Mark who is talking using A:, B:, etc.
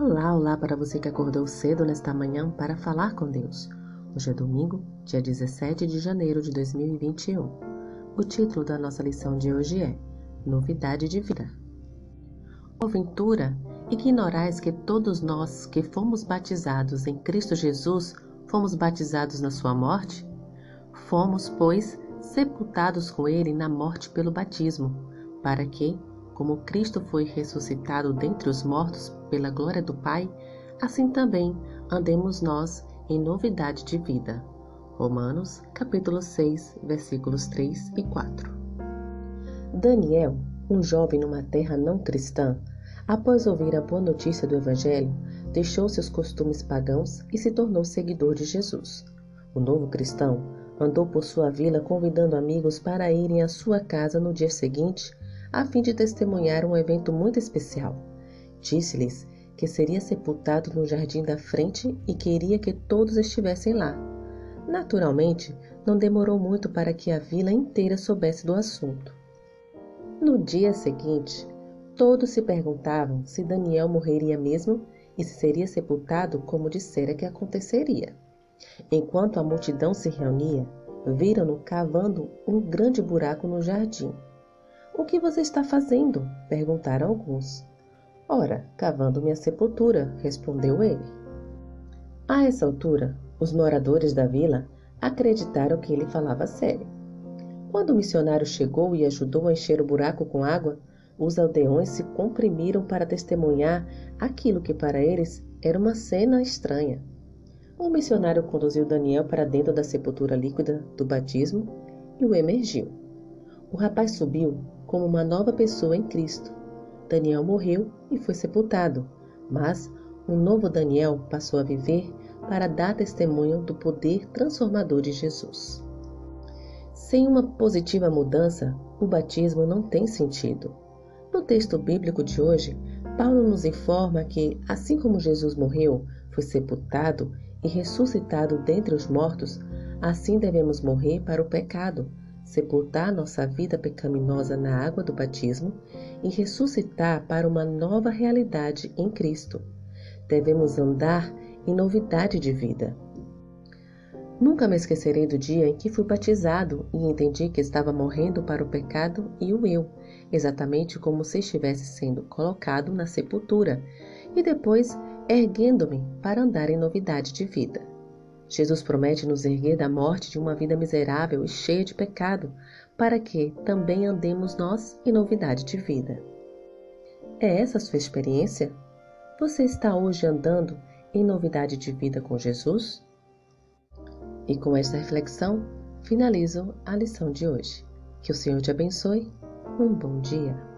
A: Olá, olá para você que acordou cedo nesta manhã para falar com Deus. Hoje é domingo, dia 17 de janeiro de 2021. O título da nossa lição de hoje é Novidade de Vida. Porventura, ignorais que todos nós que fomos batizados em Cristo Jesus fomos batizados na sua morte? Fomos, pois, sepultados com ele na morte pelo batismo, para que, como Cristo foi ressuscitado dentre os mortos pela glória do Pai, assim também andemos nós em novidade de vida. Romanos, capítulo 6, versículos 3 e 4. Daniel, um jovem numa terra não cristã, após ouvir a boa notícia do Evangelho, deixou seus costumes pagãos e se tornou seguidor de Jesus. O novo cristão andou por sua vila convidando amigos para irem à sua casa no dia seguinte a fim de testemunhar um evento muito especial. Disse-lhes que seria sepultado no jardim da frente e queria que todos estivessem lá. Naturalmente, não demorou muito para que a vila inteira soubesse do assunto. No dia seguinte, todos se perguntavam se Daniel morreria mesmo e se seria sepultado como dissera que aconteceria. Enquanto a multidão se reunia, viram-no cavando um grande buraco no jardim. O que você está fazendo? perguntaram alguns. Ora, cavando minha sepultura, respondeu ele. A essa altura, os moradores da vila acreditaram que ele falava sério. Quando o missionário chegou e ajudou a encher o buraco com água, os aldeões se comprimiram para testemunhar aquilo que para eles era uma cena estranha. O missionário conduziu Daniel para dentro da sepultura líquida do batismo e o emergiu. O rapaz subiu como uma nova pessoa em Cristo. Daniel morreu e foi sepultado, mas um novo Daniel passou a viver para dar testemunho do poder transformador de Jesus. Sem uma positiva mudança, o batismo não tem sentido. No texto bíblico de hoje, Paulo nos informa que, assim como Jesus morreu, foi sepultado e ressuscitado dentre os mortos, assim devemos morrer para o pecado, sepultar nossa vida pecaminosa na água do batismo e ressuscitar para uma nova realidade em Cristo. Devemos andar em novidade de vida. Nunca me esquecerei do dia em que fui batizado e entendi que estava morrendo para o pecado e o eu, exatamente como se estivesse sendo colocado na sepultura, e depois erguendo-me para andar em novidade de vida. Jesus promete nos erguer da morte de uma vida miserável e cheia de pecado, para que também andemos nós em novidade de vida. É essa a sua experiência? Você está hoje andando em novidade de vida com Jesus? E com esta reflexão, finalizo a lição de hoje. Que o Senhor te abençoe. Um bom dia.